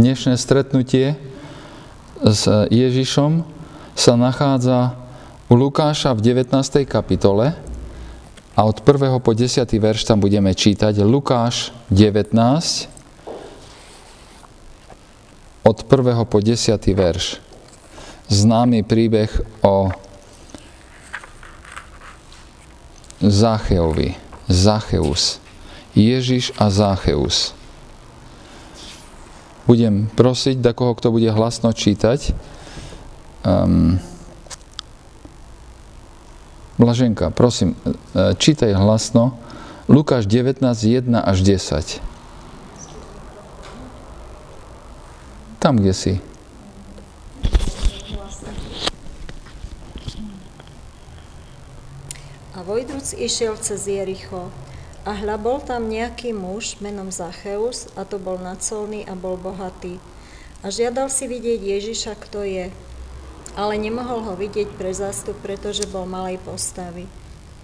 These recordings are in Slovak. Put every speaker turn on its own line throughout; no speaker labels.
Dnešné stretnutie s Ježišom sa nachádza u Lukáša v 19. kapitole a od 1. po 10. verš tam budeme čítať. Lukáš 19 od 1. po 10. verš. Známy príbeh o Zacheovi. Zacheus. Ježiš a Zacheus. Budem prosiť da koho, kto bude hlasno čítať. Um, Blaženka, prosím, e, čítaj hlasno. Lukáš 19, 1 až 10. Tam, kde si.
A Vojdruc išiel cez Jericho. A hľa bol tam nejaký muž menom Zacheus, a to bol nacolný a bol bohatý. A žiadal si vidieť Ježiša, kto je, ale nemohol ho vidieť pre zástup, pretože bol malej postavy.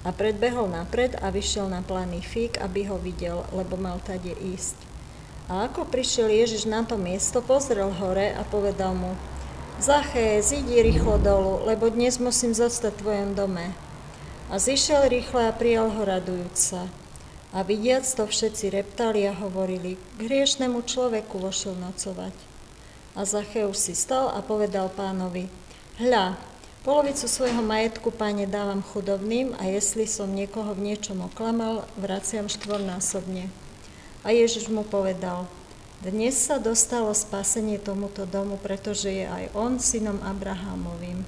A predbehol napred a vyšiel na planý fík, aby ho videl, lebo mal tade ísť. A ako prišiel Ježiš na to miesto, pozrel hore a povedal mu, Zaché, zidi rýchlo dolu, lebo dnes musím zostať v tvojom dome. A zišiel rýchle a prijal ho radujúca. A vidiac to všetci reptali a hovorili, k hriešnemu človeku vošiel nocovať. A Zacheus si stal a povedal pánovi, Hľa, polovicu svojho majetku, páne, dávam chudobným a jestli som niekoho v niečom oklamal, vraciam štvornásobne. A Ježiš mu povedal, dnes sa dostalo spasenie tomuto domu, pretože je aj on synom Abrahámovým.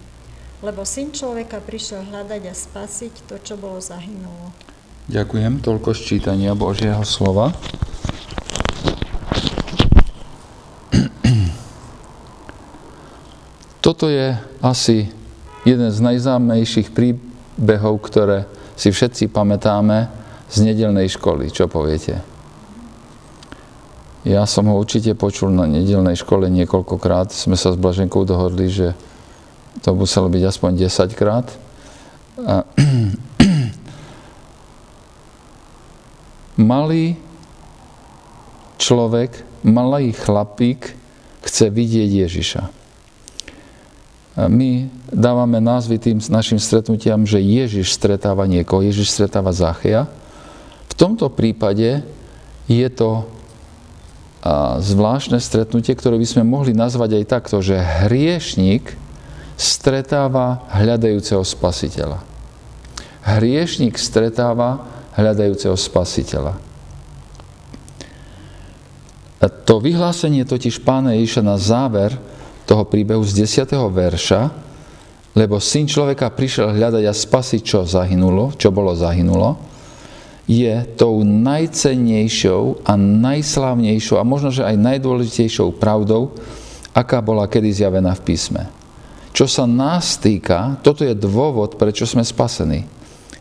Lebo syn človeka prišiel hľadať a spasiť to, čo bolo zahynulo.
Ďakujem, toľko ščítania Božieho slova. Toto je asi jeden z najznámejších príbehov, ktoré si všetci pamätáme z nedelnej školy. Čo poviete? Ja som ho určite počul na nedelnej škole niekoľkokrát. Sme sa s Blaženkou dohodli, že to muselo byť aspoň 10 krát. A malý človek, malý chlapík chce vidieť Ježiša my dávame názvy tým našim stretnutiam, že Ježiš stretáva niekoho, Ježiš stretáva Zachia. V tomto prípade je to zvláštne stretnutie, ktoré by sme mohli nazvať aj takto, že hriešnik stretáva hľadajúceho spasiteľa. Hriešnik stretáva hľadajúceho spasiteľa. To vyhlásenie totiž pána Ježiša na záver toho príbehu z 10. verša, lebo syn človeka prišiel hľadať a spasiť, čo zahynulo, čo bolo zahynulo, je tou najcennejšou a najslávnejšou a možno, že aj najdôležitejšou pravdou, aká bola kedy zjavená v písme. Čo sa nás týka, toto je dôvod, prečo sme spasení.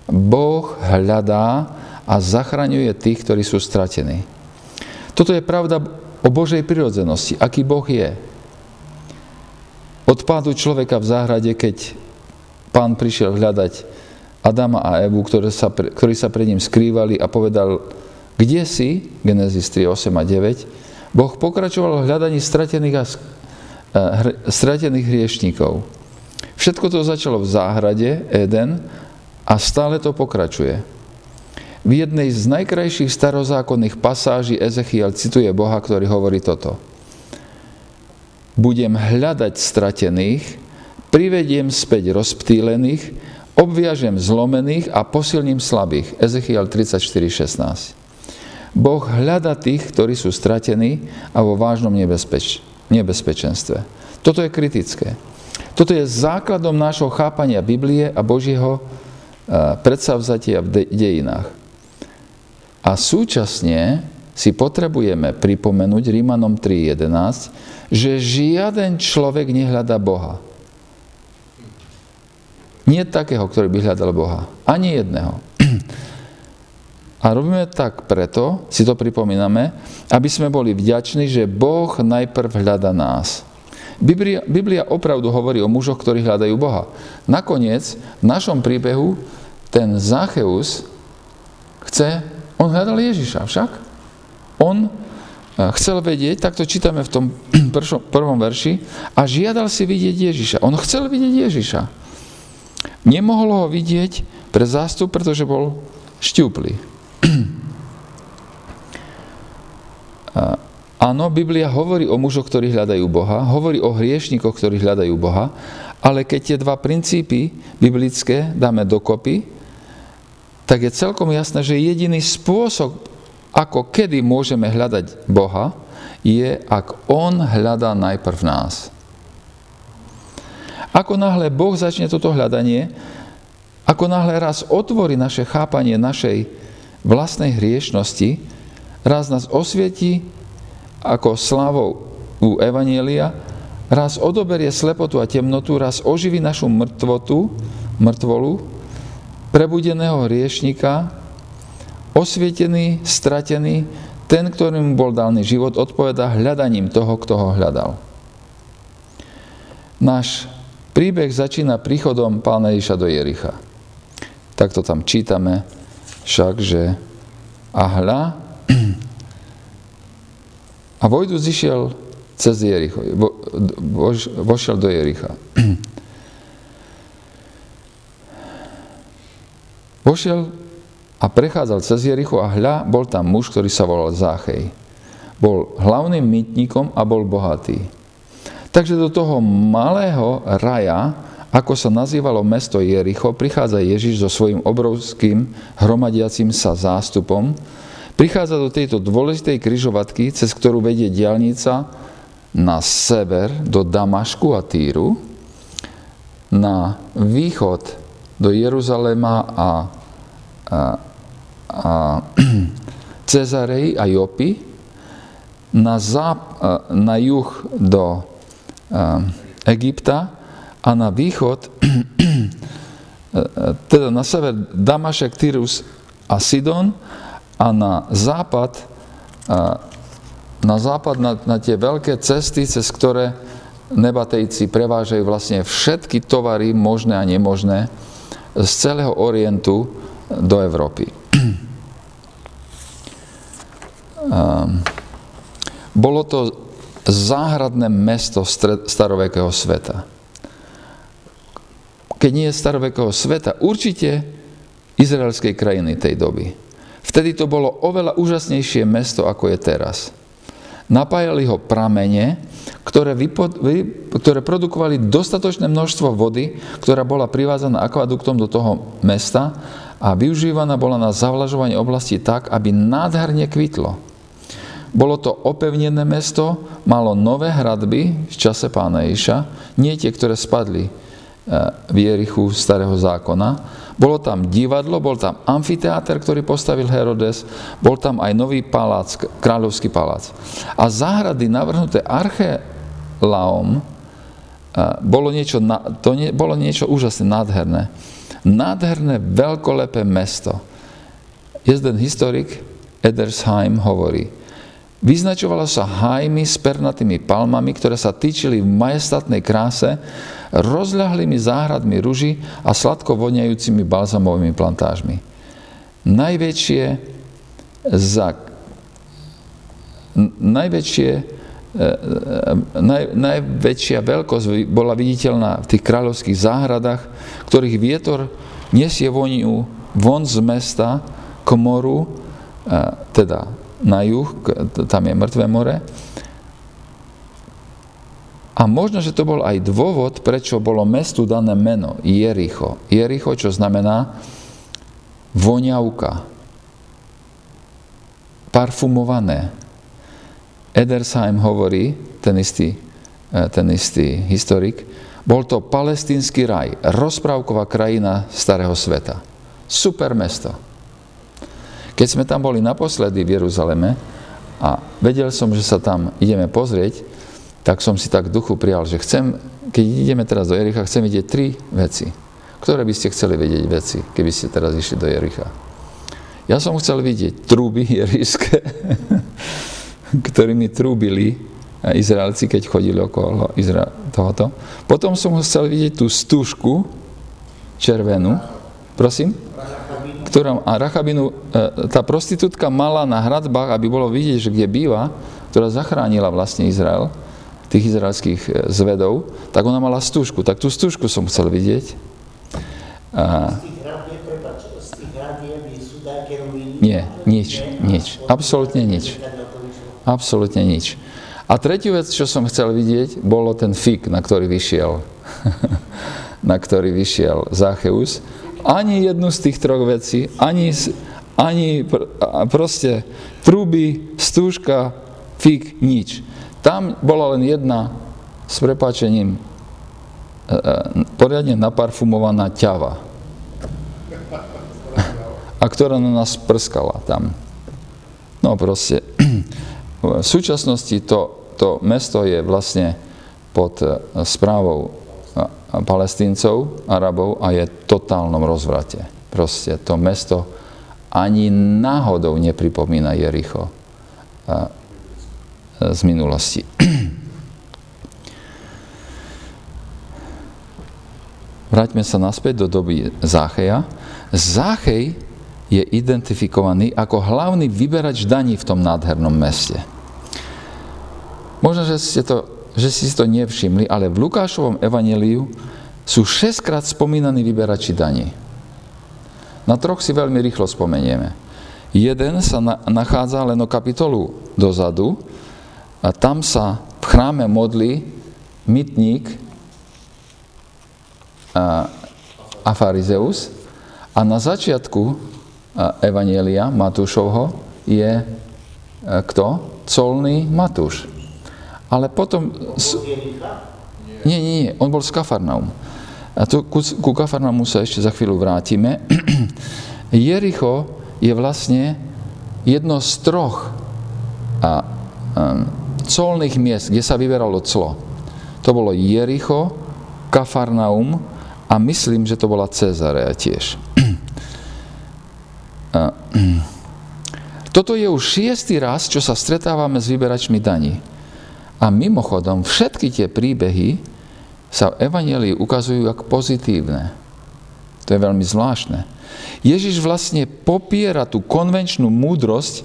Boh hľadá a zachraňuje tých, ktorí sú stratení. Toto je pravda o Božej prirodzenosti, aký Boh je. Od pádu človeka v záhrade, keď pán prišiel hľadať Adama a Evu, sa, ktorí sa pred ním skrývali a povedal, kde si, Genesis 3, 8 a 9, Boh pokračoval v hľadaní stratených, a, hr, stratených hriešníkov. Všetko to začalo v záhrade Eden a stále to pokračuje. V jednej z najkrajších starozákonných pasáží Ezechiel cituje Boha, ktorý hovorí toto budem hľadať stratených, privediem späť rozptýlených, obviažem zlomených a posilním slabých. Ezechiel 34.16. Boh hľada tých, ktorí sú stratení a vo vážnom nebezpeč- nebezpečenstve. Toto je kritické. Toto je základom nášho chápania Biblie a Božieho predsavzatia v dejinách. A súčasne si potrebujeme pripomenúť Rímanom 3.11, že žiaden človek nehľadá Boha. Nie takého, ktorý by hľadal Boha. Ani jedného. A robíme tak preto, si to pripomíname, aby sme boli vďační, že Boh najprv hľada nás. Biblia, Biblia opravdu hovorí o mužoch, ktorí hľadajú Boha. Nakoniec, v našom príbehu, ten Zacheus chce, on hľadal Ježiša však. On chcel vedieť, tak to čítame v tom prvom verši, a žiadal si vidieť Ježiša. On chcel vidieť Ježiša. Nemohol ho vidieť pre zástup, pretože bol šťuplý. Áno, Biblia hovorí o mužoch, ktorí hľadajú Boha, hovorí o hriešnikoch, ktorí hľadajú Boha, ale keď tie dva princípy biblické dáme dokopy, tak je celkom jasné, že jediný spôsob, ako kedy môžeme hľadať Boha, je, ak On hľadá najprv nás. Ako náhle Boh začne toto hľadanie, ako náhle raz otvorí naše chápanie našej vlastnej hriešnosti, raz nás osvieti ako slávou u Evanielia, raz odoberie slepotu a temnotu, raz oživí našu mŕtvotu, mŕtvolu, prebudeného hriešnika, osvietený, stratený, ten, ktorým bol daný život, odpoveda hľadaním toho, kto ho hľadal. Náš príbeh začína príchodom pána Ježiša do Jericha. Takto tam čítame však, že a hľa a Vojdu zišiel cez Jericho, vo, vošiel do Jericha. Vošiel a prechádzal cez Jericho a hľa, bol tam muž, ktorý sa volal Záchej. Bol hlavným mytníkom a bol bohatý. Takže do toho malého raja, ako sa nazývalo mesto Jericho, prichádza Ježiš so svojím obrovským hromadiacim sa zástupom, prichádza do tejto dôležitej kryžovatky, cez ktorú vedie diálnica na sever do Damašku a Týru, na východ do Jeruzalema a, a a Cezarej a Jopy, na, záp- na juh do Egypta a na východ, teda na sever Damašek, Tyrus a Sidon a na západ, na západ na, na tie veľké cesty, cez ktoré nebatejci prevážajú vlastne všetky tovary možné a nemožné z celého Orientu do Európy. Ehm, bolo to záhradné mesto starovekého sveta. Keď nie starovekého sveta, určite izraelskej krajiny tej doby. Vtedy to bolo oveľa úžasnejšie mesto, ako je teraz. Napájali ho pramene, ktoré, vypo, vy, ktoré produkovali dostatočné množstvo vody, ktorá bola privázaná akvaduktom do toho mesta a využívaná bola na zavlažovanie oblasti tak, aby nádherne kvitlo. Bolo to opevnené mesto, malo nové hradby v čase pána Iša, nie tie, ktoré spadli e, v Jerichu starého zákona. Bolo tam divadlo, bol tam amfiteáter, ktorý postavil Herodes, bol tam aj nový palác, kráľovský palác. A záhrady navrhnuté Archelaom e, bolo niečo, to nie, bolo niečo úžasné, nádherné. Nádherné, veľkolepé mesto. Jeden historik, Edersheim, hovorí, Vyznačovala sa hajmi s pernatými palmami, ktoré sa týčili v majestatnej kráse, rozľahlými záhradmi ruží a sladko voniajúcimi balzamovými plantážmi. Najväčšie za najväčšie, naj, najväčšia veľkosť bola viditeľná v tých kráľovských záhradách, ktorých vietor nesie voniu von z mesta k moru, e, teda na juh, tam je mŕtve more. A možno, že to bol aj dôvod, prečo bolo mestu dané meno Jericho. Jericho, čo znamená voňavka, parfumované. Edersheim hovorí, ten istý, e, ten istý historik, bol to palestínsky raj, rozprávková krajina starého sveta. Super mesto. Keď sme tam boli naposledy v Jeruzaleme a vedel som, že sa tam ideme pozrieť, tak som si tak duchu prijal, že chcem, keď ideme teraz do Jericha, chcem vidieť tri veci. Ktoré by ste chceli vedieť veci, keby ste teraz išli do Jericha? Ja som chcel vidieť trúby jerišské, ktorými trúbili Izraelci, keď chodili okolo Izra- tohoto. Potom som chcel vidieť tú stúžku červenú. Prosím? ktorá, a Rachabinu, e, tá prostitútka mala na hradbách, aby bolo vidieť, že kde býva, ktorá zachránila vlastne Izrael, tých izraelských e, zvedov, tak ona mala stúžku. Tak tú stúžku som chcel vidieť. A... Nie, nič, nič. Absolutne nič. Absolutne nič. A tretiu vec, čo som chcel vidieť, bolo ten fik, na ktorý vyšiel. na ktorý vyšiel Zacheus. Ani jednu z tých troch vecí, ani, ani pr- proste trúby, stúžka, fik, nič. Tam bola len jedna s prepáčením e, e, poriadne naparfumovaná ťava. A ktorá na nás prskala tam. No proste, v súčasnosti to, to mesto je vlastne pod e, správou palestíncov, Arabov a je v totálnom rozvrate. Proste to mesto ani náhodou nepripomína Jericho z minulosti. Vráťme sa naspäť do doby Zácheja. Záchej je identifikovaný ako hlavný vyberač daní v tom nádhernom meste. Možno, že, ste to, že si to nevšimli, ale v Lukášovom evaneliu sú šestkrát spomínaní vyberači daní. Na troch si veľmi rýchlo spomenieme. Jeden sa na, nachádza len o kapitolu dozadu, a tam sa v chráme modlí mytník a, a farizeus a na začiatku Evanielia Matúšovho je kto? Colný Matúš. Ale potom... Nie, nie, nie, on bol z Kafarnaum. A tu, ku, ku Kafarnaumu sa ešte za chvíľu vrátime. Jericho je vlastne jedno z troch a, um, colných miest, kde sa vyberalo clo. To bolo Jericho, Kafarnaum a myslím, že to bola Cezarea tiež. Toto je už šiestý raz, čo sa stretávame s vyberačmi daní. A mimochodom, všetky tie príbehy sa v Evangelii ukazujú ako pozitívne. To je veľmi zvláštne. Ježiš vlastne popiera tú konvenčnú múdrosť,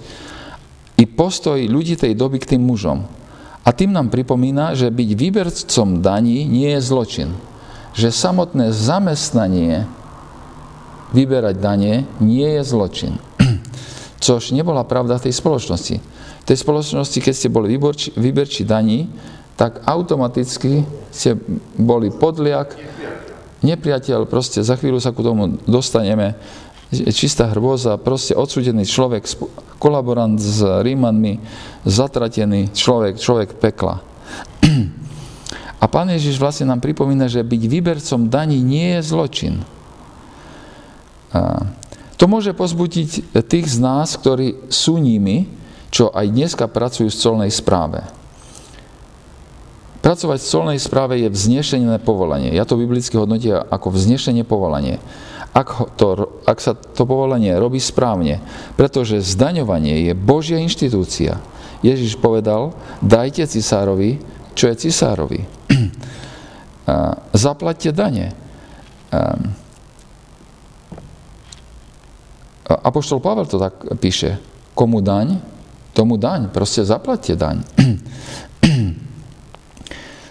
i postoj ľudí tej doby k tým mužom. A tým nám pripomína, že byť výbercom daní nie je zločin. Že samotné zamestnanie vyberať dane nie je zločin. Což nebola pravda tej spoločnosti. V tej spoločnosti, keď ste boli výborči, výberči daní, tak automaticky ste boli podliak, nepriateľ, proste za chvíľu sa ku tomu dostaneme, čistá hrôza, proste odsudený človek, kolaborant s Rímanmi, zatratený človek, človek pekla. A pán Ježiš vlastne nám pripomína, že byť výbercom daní nie je zločin. To môže pozbudiť tých z nás, ktorí sú nimi, čo aj dneska pracujú v colnej správe. Pracovať v colnej správe je vznešené povolanie. Ja to biblicky hodnotím ako vznešenie povolanie ak, to, ak sa to povolenie robí správne, pretože zdaňovanie je Božia inštitúcia. Ježiš povedal, dajte cisárovi, čo je cisárovi. Zaplatte dane. Apoštol Pavel to tak píše. Komu daň? Tomu daň. Proste zaplatte daň.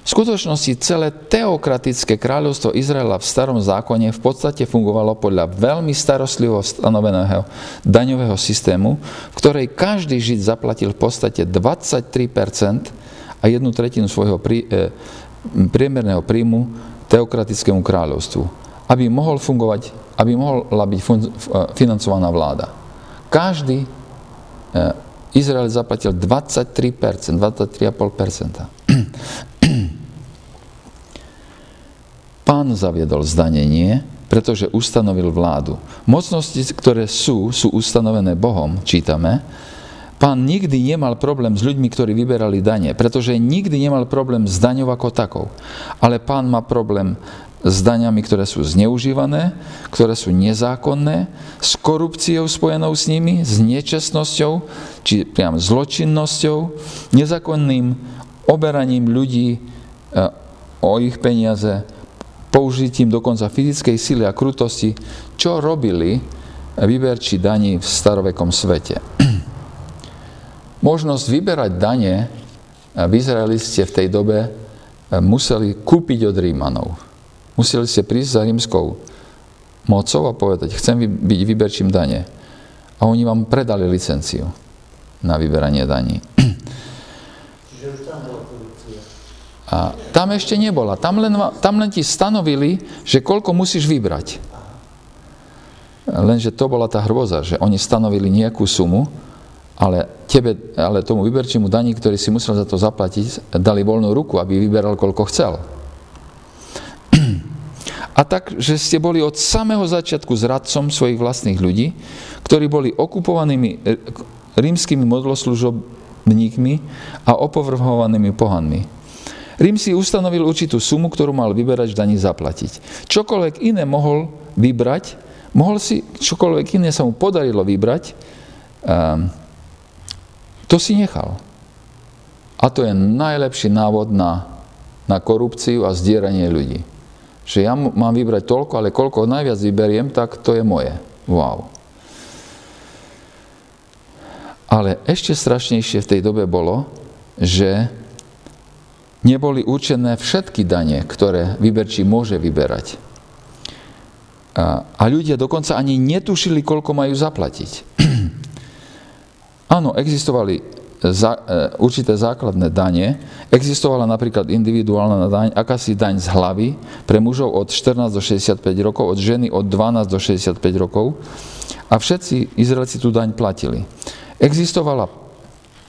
V skutočnosti celé teokratické kráľovstvo Izraela v starom zákone v podstate fungovalo podľa veľmi starostlivo stanoveného daňového systému, v ktorej každý žid zaplatil v podstate 23% a jednu tretinu svojho prí, e, priemerného príjmu teokratickému kráľovstvu, aby mohol fungovať, aby mohla byť fun, e, financovaná vláda. Každý e, Izrael zaplatil 23%, 23,5%. Pán zaviedol zdanenie, pretože ustanovil vládu. Mocnosti, ktoré sú, sú ustanovené Bohom, čítame. Pán nikdy nemal problém s ľuďmi, ktorí vyberali dane, pretože nikdy nemal problém s daňou ako takou. Ale pán má problém s daňami, ktoré sú zneužívané, ktoré sú nezákonné, s korupciou spojenou s nimi, s nečestnosťou, či priam zločinnosťou, nezákonným oberaním ľudí eh, o ich peniaze, použitím dokonca fyzickej sily a krutosti, čo robili vyberči daní v starovekom svete. Možnosť vyberať dane v Izraeli ste v tej dobe museli kúpiť od Rímanov. Museli ste prísť za rímskou mocou a povedať, chcem byť vyberčím dane. A oni vám predali licenciu na vyberanie daní. A tam ešte nebola. Tam len, tam len ti stanovili, že koľko musíš vybrať. Lenže to bola tá hrôza, že oni stanovili nejakú sumu, ale, tebe, ale tomu vyberčímu daní, ktorý si musel za to zaplatiť, dali voľnú ruku, aby vyberal koľko chcel. A tak, že ste boli od samého začiatku zradcom svojich vlastných ľudí, ktorí boli okupovanými rímskymi modloslužobníkmi a opovrhovanými pohanmi. Rím si ustanovil určitú sumu, ktorú mal vyberať daní zaplatiť. Čokoľvek iné mohol vybrať, mohol si, čokoľvek iné sa mu podarilo vybrať, um, to si nechal. A to je najlepší návod na, na korupciu a zdieranie ľudí. Že ja mám vybrať toľko, ale koľko najviac vyberiem, tak to je moje. Wow. Ale ešte strašnejšie v tej dobe bolo, že neboli určené všetky dane, ktoré vyberčí môže vyberať. A, a ľudia dokonca ani netušili, koľko majú zaplatiť. Áno, existovali za, e, určité základné dane. Existovala napríklad individuálna daň, akási daň z hlavy pre mužov od 14 do 65 rokov, od ženy od 12 do 65 rokov. A všetci Izraelci tú daň platili. Existovala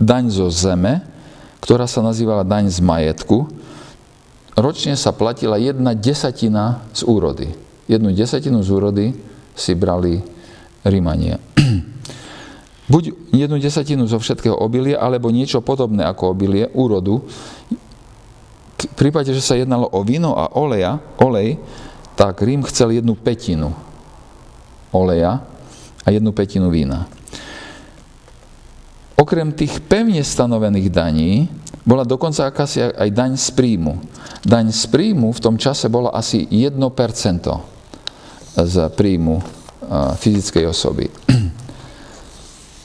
daň zo zeme, ktorá sa nazývala daň z majetku. Ročne sa platila jedna desatina z úrody. Jednu desatinu z úrody si brali Rímania. Buď jednu desatinu zo všetkého obilia, alebo niečo podobné ako obilie, úrodu. V prípade, že sa jednalo o víno a oleja, olej, tak Rím chcel jednu petinu oleja a jednu petinu vína. Okrem tých pevne stanovených daní bola dokonca akási aj daň z príjmu. Daň z príjmu v tom čase bola asi 1% z príjmu fyzickej osoby.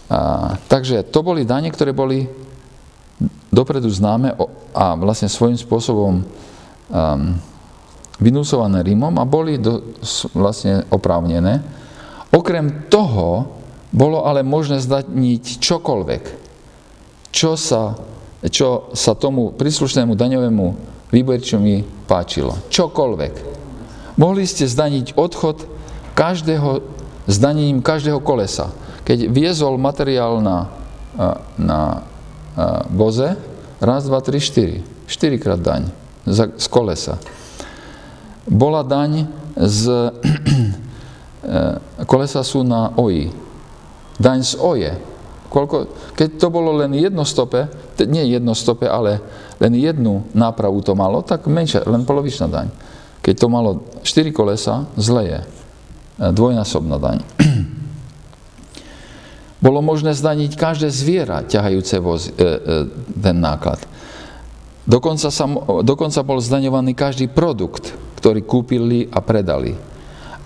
A, takže to boli dane, ktoré boli dopredu známe a vlastne svojím spôsobom um, vynúcované Rímom a boli do, vlastne oprávnené. Okrem toho bolo ale možné zdaniť čokoľvek, čo sa, čo sa tomu príslušnému daňovému mi páčilo. Čokoľvek. Mohli ste zdaniť odchod každého, zdanením každého kolesa. Keď viezol materiál na, na voze, raz, dva, tri, štyri. Štyrikrát daň z kolesa. Bola daň z e, kolesa sú na oji daň z oje. Koľko, keď to bolo len jedno stope, nie jedno stope, ale len jednu nápravu to malo, tak menšia, len polovičná daň. Keď to malo 4 kolesa, zle je. E, dvojnásobná daň. Bolo možné zdaniť každé zviera ťahajúce voz, e, e, ten náklad. Dokonca, sa, dokonca bol zdaňovaný každý produkt, ktorý kúpili a predali.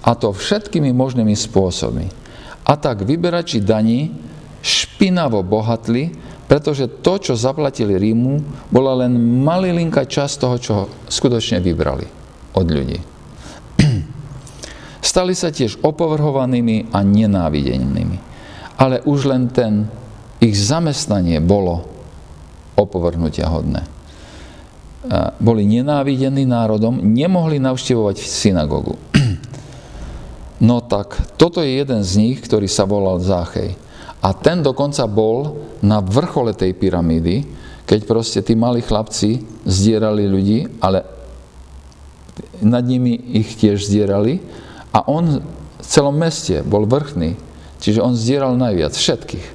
A to všetkými možnými spôsobmi. A tak vyberači daní špinavo bohatli, pretože to, čo zaplatili Rímu, bola len malilinká časť toho, čo skutočne vybrali od ľudí. Stali sa tiež opovrhovanými a nenávidenými. Ale už len ten ich zamestnanie bolo opovrhnutia hodné. Boli nenávidení národom, nemohli navštevovať synagogu. No tak toto je jeden z nich, ktorý sa volal Záchej. A ten dokonca bol na vrchole tej pyramídy, keď proste tí malí chlapci zdierali ľudí, ale nad nimi ich tiež zdierali a on v celom meste bol vrchný, čiže on zdieral najviac všetkých.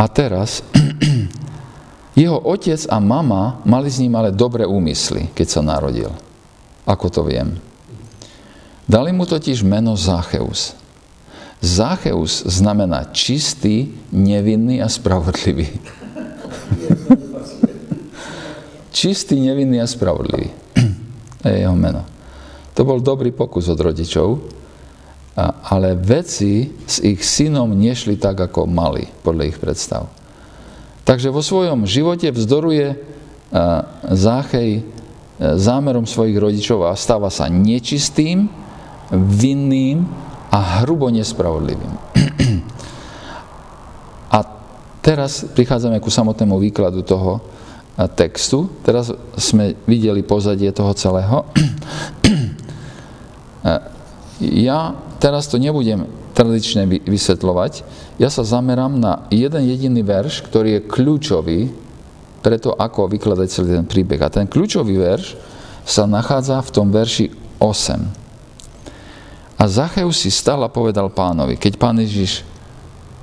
A teraz Jeho otec a mama mali s ním ale dobré úmysly, keď sa narodil. Ako to viem? Dali mu totiž meno Zácheus. Zácheus znamená čistý, nevinný a spravodlivý. čistý, nevinný a spravodlivý. To je jeho meno. To bol dobrý pokus od rodičov, ale veci s ich synom nešli tak, ako mali, podľa ich predstav. Takže vo svojom živote vzdoruje Záchej zámerom svojich rodičov a stáva sa nečistým, vinným a hrubo nespravodlivým. A teraz prichádzame ku samotnému výkladu toho textu. Teraz sme videli pozadie toho celého. Ja teraz to nebudem tradične vysvetľovať. Ja sa zamerám na jeden jediný verš, ktorý je kľúčový pre to, ako vykladať celý ten príbeh. A ten kľúčový verš sa nachádza v tom verši 8. A Zacheus si stal a povedal pánovi, keď pán Ježiš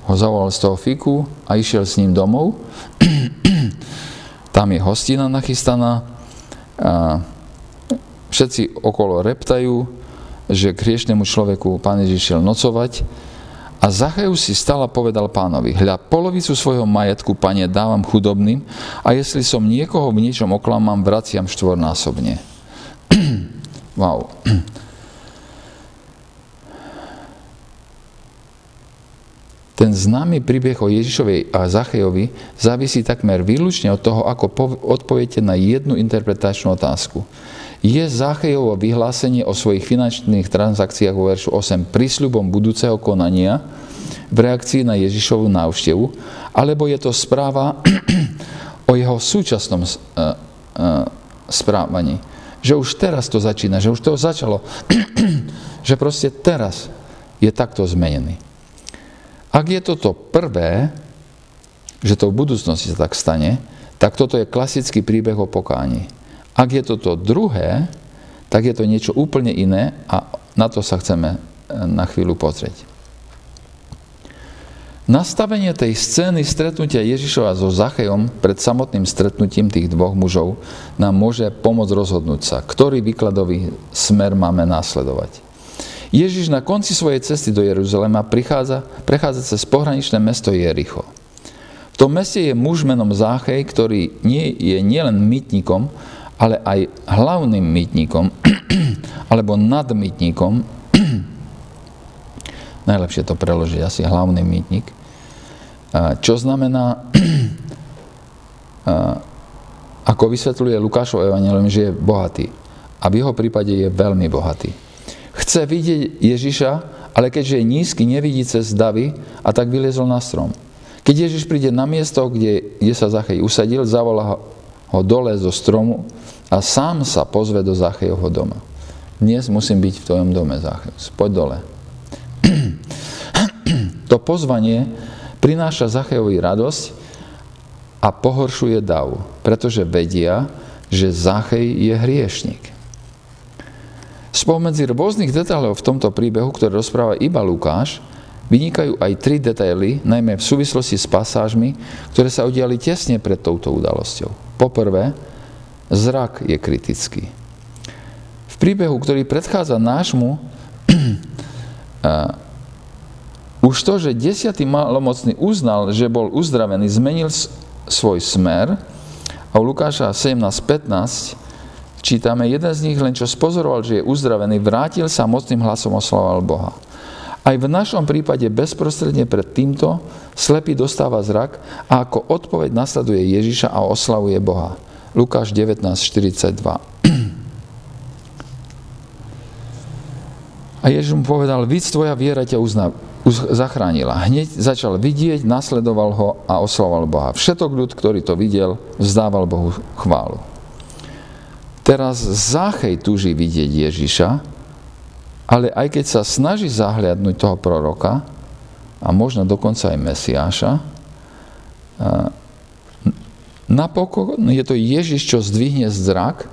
ho zavolal z toho fiku a išiel s ním domov, tam je hostina nachystaná, a všetci okolo reptajú, že k hriešnemu človeku pán Ježiš šiel nocovať a Zacheus si stal a povedal pánovi, hľa, polovicu svojho majetku, pane, dávam chudobným a jestli som niekoho v niečom oklamám, vraciam štvornásobne. wow. Ten známy príbeh o Ježišovej a Zachejovi závisí takmer výlučne od toho, ako odpoviete na jednu interpretačnú otázku. Je Zachejovo vyhlásenie o svojich finančných transakciách vo veršu 8 prísľubom budúceho konania v reakcii na Ježišovu návštevu, alebo je to správa o jeho súčasnom uh, uh, správaní. Že už teraz to začína, že už to začalo, že proste teraz je takto zmenený. Ak je toto prvé, že to v budúcnosti sa tak stane, tak toto je klasický príbeh o pokání. Ak je toto druhé, tak je to niečo úplne iné a na to sa chceme e, na chvíľu pozrieť. Nastavenie tej scény stretnutia Ježišova so Zachejom pred samotným stretnutím tých dvoch mužov nám môže pomôcť rozhodnúť sa, ktorý výkladový smer máme následovať. Ježiš na konci svojej cesty do Jeruzalema prichádza, prechádza cez pohraničné mesto Jericho. V tom meste je muž menom Záchej, ktorý nie, je nielen mytníkom, ale aj hlavným mýtnikom, alebo nadmýtnikom, najlepšie to preložiť asi hlavný mýtnik, čo znamená, ako vysvetľuje Lukášov evangelium, že je bohatý. A v jeho prípade je veľmi bohatý. Chce vidieť Ježiša, ale keďže je nízky, nevidí cez davy a tak vyliezol na strom. Keď Ježiš príde na miesto, kde, kde sa Zachej usadil, zavolá ho dole zo stromu a sám sa pozve do Zachejovho doma. Dnes musím byť v tvojom dome, Zacheus. Poď dole. to pozvanie prináša Zachejovi radosť a pohoršuje dav, pretože vedia, že Zachej je hriešnik. Spomedzi rôznych detailov v tomto príbehu, ktoré rozpráva iba Lukáš, vynikajú aj tri detaily, najmä v súvislosti s pasážmi, ktoré sa udiali tesne pred touto udalosťou. Poprvé, zrak je kritický. V príbehu, ktorý predchádza nášmu, už to, že desiatý malomocný uznal, že bol uzdravený, zmenil svoj smer a u Lukáša 17.15 čítame, jeden z nich len čo spozoroval, že je uzdravený, vrátil sa mocným hlasom oslavoval Boha. Aj v našom prípade bezprostredne pred týmto slepý dostáva zrak a ako odpoveď nasleduje Ježiša a oslavuje Boha. Lukáš 19.42. A Ježiš mu povedal, víc tvoja viera ťa uzna, uz, zachránila. Hneď začal vidieť, nasledoval ho a oslavoval Boha. Všetok ľud, ktorý to videl, vzdával Bohu chválu. Teraz Záchej túži vidieť Ježiša, ale aj keď sa snaží zahliadnúť toho proroka, a možno dokonca aj Mesiáša, Napokon je to Ježiš, čo zdvihne zrak,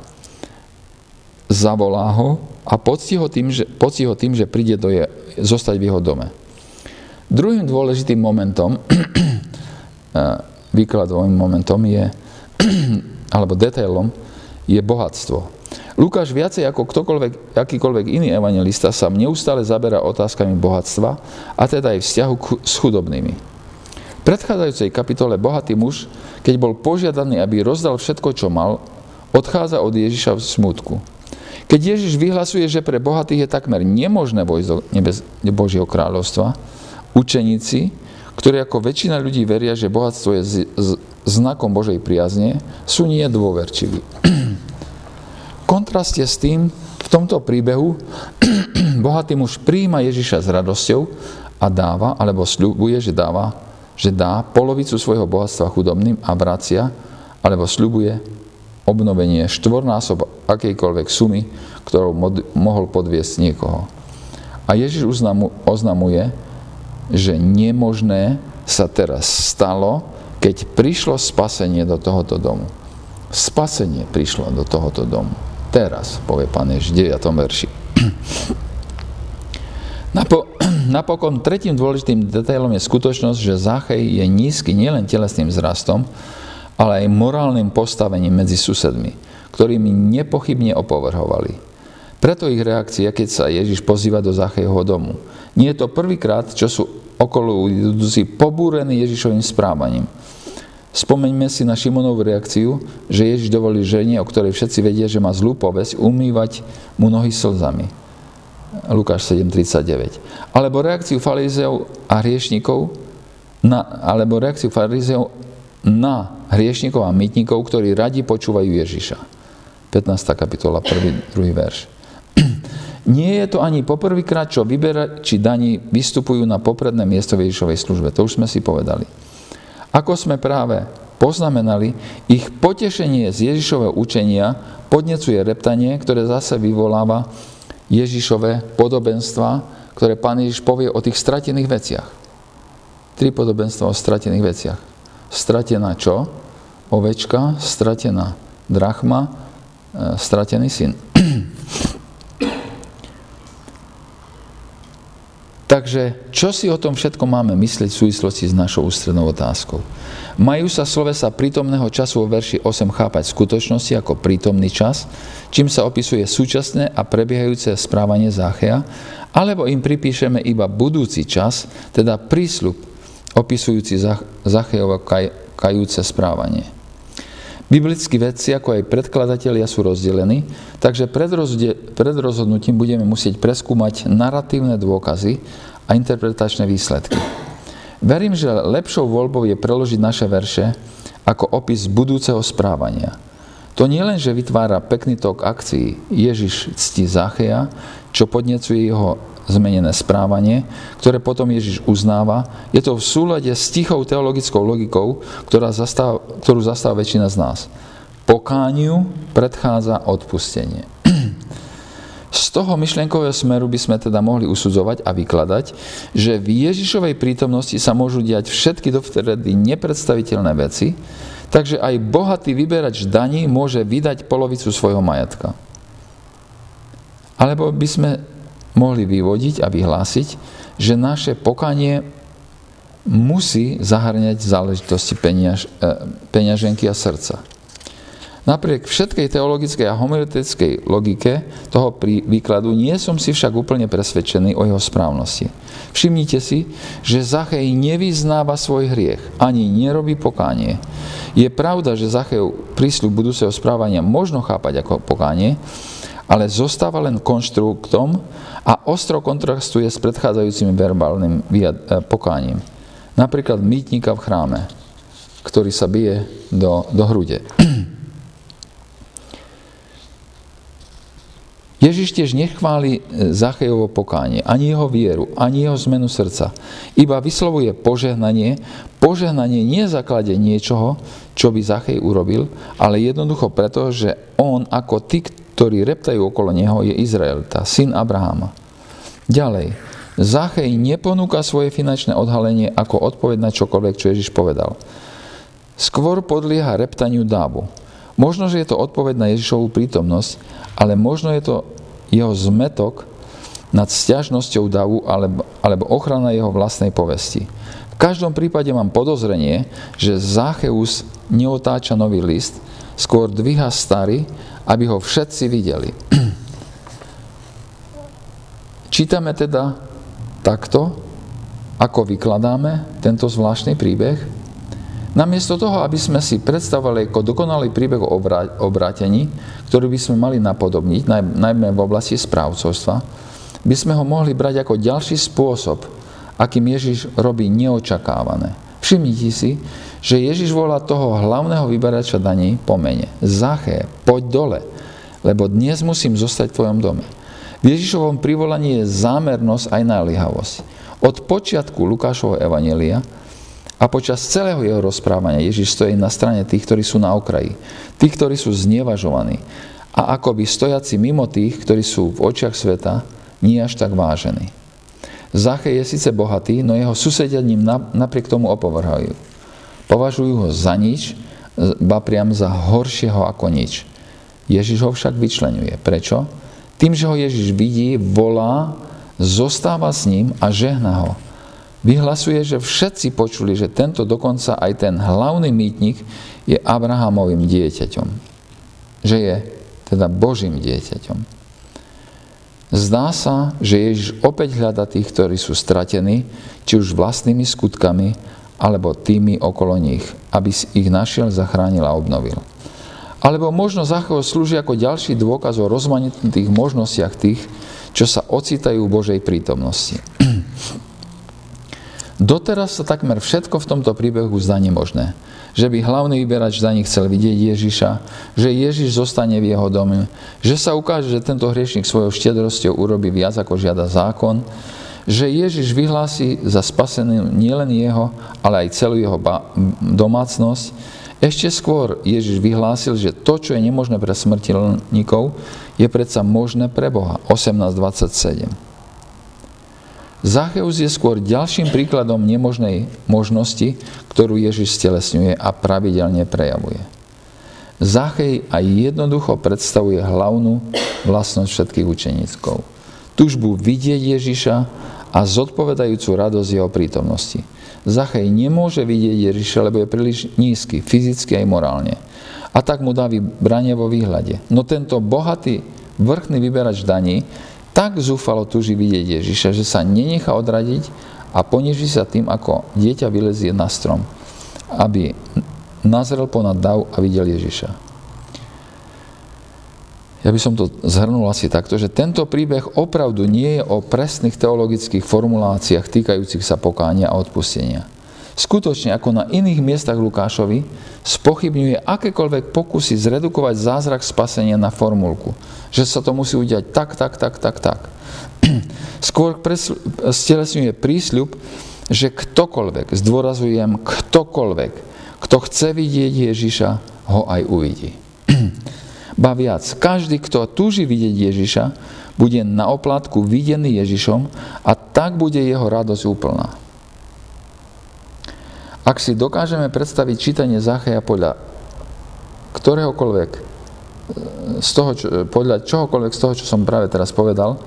zavolá ho a poctí ho tým, že, poctí ho tým, že príde do je, zostať v jeho dome. Druhým dôležitým momentom, výkladovým momentom je, alebo detailom, je bohatstvo. Lukáš viacej ako ktokoľvek, akýkoľvek iný evangelista sa neustále zaberá otázkami bohatstva a teda aj vzťahu s chudobnými predchádzajúcej kapitole bohatý muž, keď bol požiadaný, aby rozdal všetko, čo mal, odchádza od Ježiša v smutku. Keď Ježiš vyhlasuje, že pre bohatých je takmer nemožné vojsť do nebes, Božieho kráľovstva, učeníci, ktorí ako väčšina ľudí veria, že bohatstvo je z, z, znakom Božej priazne, sú nie dôverčiví. Kontraste s tým, v tomto príbehu bohatý muž príjma Ježiša s radosťou a dáva, alebo sľubuje, že dáva, že dá polovicu svojho bohatstva chudobným a vracia, alebo sľubuje obnovenie štvornásob akejkoľvek sumy, ktorou mod, mohol podviesť niekoho. A Ježiš oznamuje, že nemožné sa teraz stalo, keď prišlo spasenie do tohoto domu. Spasenie prišlo do tohoto domu. Teraz, povie pán Ježiš v 9. verši. Napo- napokon tretím dôležitým detailom je skutočnosť, že Zachej je nízky nielen telesným zrastom, ale aj morálnym postavením medzi susedmi, ktorými nepochybne opovrhovali. Preto ich reakcia, keď sa Ježiš pozýva do Zachejho domu. Nie je to prvýkrát, čo sú okolo idúci pobúrení Ježišovým správaním. Spomeňme si na Šimonovú reakciu, že Ježiš dovolí žene, o ktorej všetci vedia, že má zlú povesť, umývať mu nohy slzami. Lukáš 7.39. Alebo reakciu farizeov a hriešnikov, na, alebo reakciu farizeov na hriešnikov a mytníkov, ktorí radi počúvajú Ježiša. 15. kapitola, 1. 2. verš. Nie je to ani poprvýkrát, čo vyberači daní vystupujú na popredné miesto v Ježišovej službe. To už sme si povedali. Ako sme práve poznamenali, ich potešenie z Ježišového učenia podnecuje reptanie, ktoré zase vyvoláva Ježišové podobenstva, ktoré pán Ježiš povie o tých stratených veciach. Tri podobenstva o stratených veciach stratená čo? Ovečka, stratená drachma, e, stratený syn. Takže čo si o tom všetko máme myslieť v súvislosti s našou ústrednou otázkou? Majú sa slovesa prítomného času vo verši 8 chápať skutočnosti ako prítomný čas, čím sa opisuje súčasné a prebiehajúce správanie Záchea, alebo im pripíšeme iba budúci čas, teda prísľub opisujúci Zachejovo kaj, kajúce správanie. Biblickí vedci, ako aj predkladatelia sú rozdelení, takže pred, rozde, pred rozhodnutím budeme musieť preskúmať narratívne dôkazy a interpretačné výsledky. Verím, že lepšou voľbou je preložiť naše verše ako opis budúceho správania. To nie len, že vytvára pekný tok akcií Ježiš cti Zacheja, čo podnecuje jeho zmenené správanie, ktoré potom Ježiš uznáva. Je to v súlade s tichou teologickou logikou, ktorá zastáva, ktorú zastáva väčšina z nás. Pokániu predchádza odpustenie. Z toho myšlienkového smeru by sme teda mohli usudzovať a vykladať, že v Ježišovej prítomnosti sa môžu diať všetky dovtedy nepredstaviteľné veci, takže aj bohatý vyberač daní môže vydať polovicu svojho majetka. Alebo by sme mohli vyvodiť a vyhlásiť, že naše pokanie musí zahrňať záležitosti peniaž, e, peňaženky a srdca. Napriek všetkej teologickej a homiletickej logike toho výkladu nie som si však úplne presvedčený o jeho správnosti. Všimnite si, že Zachej nevyznáva svoj hriech, ani nerobí pokánie. Je pravda, že Zachev prísľub budúceho správania možno chápať ako pokánie, ale zostáva len konštruktom a ostro kontrastuje s predchádzajúcim verbálnym eh, pokáním. Napríklad mýtnika v chráme, ktorý sa bije do, do hrude. Ježiš tiež nechváli eh, Zachejovo pokánie, ani jeho vieru, ani jeho zmenu srdca. Iba vyslovuje požehnanie. Požehnanie nie je základe niečoho, čo by Zachej urobil, ale jednoducho preto, že on ako tí, ktorí reptajú okolo neho, je Izrael, tá syn Abrahama. Ďalej, Zachej neponúka svoje finančné odhalenie ako odpoveď na čokoľvek, čo Ježiš povedal. Skôr podlieha reptaniu dávu. Možno, že je to odpoveď na Ježišovú prítomnosť, ale možno je to jeho zmetok nad stiažnosťou davu alebo, alebo ochrana jeho vlastnej povesti. V každom prípade mám podozrenie, že Zacheus neotáča nový list, skôr dvíha starý aby ho všetci videli. Čítame teda takto, ako vykladáme tento zvláštny príbeh. Namiesto toho, aby sme si predstavovali ako dokonalý príbeh o obrátení, ktorý by sme mali napodobniť, najmä v oblasti správcovstva, by sme ho mohli brať ako ďalší spôsob, akým Ježiš robí neočakávané. Všimnite si, že Ježiš volá toho hlavného vyberača daní po mene. Zaché, poď dole, lebo dnes musím zostať v tvojom dome. V Ježišovom privolaní je zámernosť aj naliehavosť. Od počiatku Lukášovho evanelia a počas celého jeho rozprávania Ježiš stojí na strane tých, ktorí sú na okraji, tých, ktorí sú znevažovaní a akoby stojaci mimo tých, ktorí sú v očiach sveta, nie až tak vážení. Zache je síce bohatý, no jeho susedia ním napriek tomu opovrhajú. Považujú ho za nič, ba priam za horšieho ako nič. Ježiš ho však vyčlenuje. Prečo? Tým, že ho Ježiš vidí, volá, zostáva s ním a žehna ho vyhlasuje, že všetci počuli, že tento dokonca aj ten hlavný mýtnik je Abrahamovým dieťaťom. Že je teda Božím dieťaťom. Zdá sa, že Ježiš opäť hľada tých, ktorí sú stratení, či už vlastnými skutkami, alebo tými okolo nich, aby si ich našiel, zachránil a obnovil. Alebo možno Zacheo slúži ako ďalší dôkaz o rozmanitých možnostiach tých, čo sa ocitajú v Božej prítomnosti. Doteraz sa takmer všetko v tomto príbehu zdá nemožné. Že by hlavný vyberač daní chcel vidieť Ježiša, že Ježiš zostane v jeho dome, že sa ukáže, že tento hriešnik svojou štedrosťou urobí viac ako žiada zákon, že Ježiš vyhlási za spasenú nielen jeho, ale aj celú jeho domácnosť. Ešte skôr Ježiš vyhlásil, že to, čo je nemožné pre smrteľníkov, je predsa možné pre Boha. 18.27. Zacheus je skôr ďalším príkladom nemožnej možnosti, ktorú Ježiš stelesňuje a pravidelne prejavuje. Zachej aj jednoducho predstavuje hlavnú vlastnosť všetkých učeníckov. Tužbu vidieť Ježiša a zodpovedajúcu radosť jeho prítomnosti. Zachej nemôže vidieť Ježiša, lebo je príliš nízky, fyzicky aj morálne. A tak mu dá vybranie vo výhľade. No tento bohatý, vrchný vyberač daní tak zúfalo tuží vidieť Ježiša, že sa nenechá odradiť a ponieží sa tým, ako dieťa vylezie na strom, aby nazrel ponad dav a videl Ježiša. Ja by som to zhrnul asi takto, že tento príbeh opravdu nie je o presných teologických formuláciách týkajúcich sa pokánia a odpustenia. Skutočne, ako na iných miestach Lukášovi, spochybňuje akékoľvek pokusy zredukovať zázrak spasenia na formulku. Že sa to musí udiať tak, tak, tak, tak, tak. Skôr stelesňuje prísľub, že ktokoľvek, zdôrazujem, ktokoľvek, kto chce vidieť Ježiša, ho aj uvidí. Ba viac, každý, kto túži vidieť Ježiša, bude na oplatku videný Ježišom a tak bude jeho radosť úplná. Ak si dokážeme predstaviť čítanie Zacheja podľa ktoréhokoľvek, e, z toho, čo, podľa čohokoľvek z toho, čo som práve teraz povedal,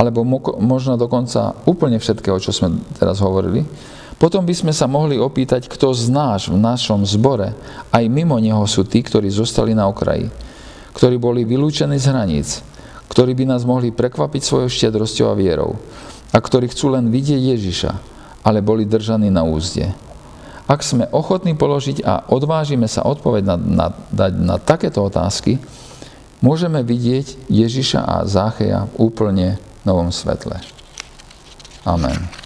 alebo mo, možno dokonca úplne všetkého, čo sme teraz hovorili, potom by sme sa mohli opýtať, kto z nás v našom zbore, aj mimo neho sú tí, ktorí zostali na okraji, ktorí boli vylúčení z hraníc, ktorí by nás mohli prekvapiť svojou štedrosťou a vierou a ktorí chcú len vidieť Ježiša, ale boli držaní na úzde. Ak sme ochotní položiť a odvážime sa odpoveď na, na, dať na takéto otázky, môžeme vidieť Ježiša a Zácheja v úplne novom svetle. Amen.